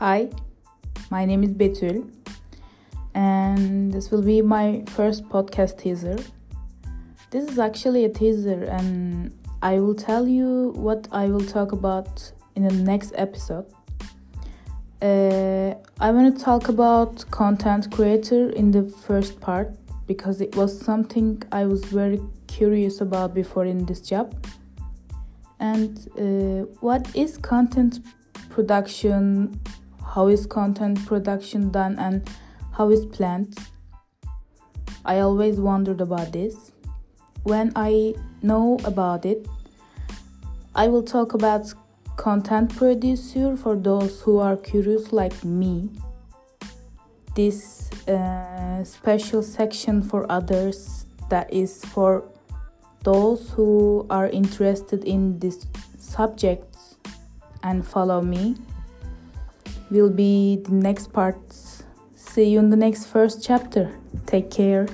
Hi, my name is Betül, and this will be my first podcast teaser. This is actually a teaser, and I will tell you what I will talk about in the next episode. Uh, I want to talk about content creator in the first part because it was something I was very curious about before in this job. And uh, what is content production how is content production done and how is planned? I always wondered about this. When i know about it i will talk about content producer for those who are curious like me. This uh, special section for others that is for those who are interested in this subject and follow me will be the next parts. See you in the next first chapter. Take care.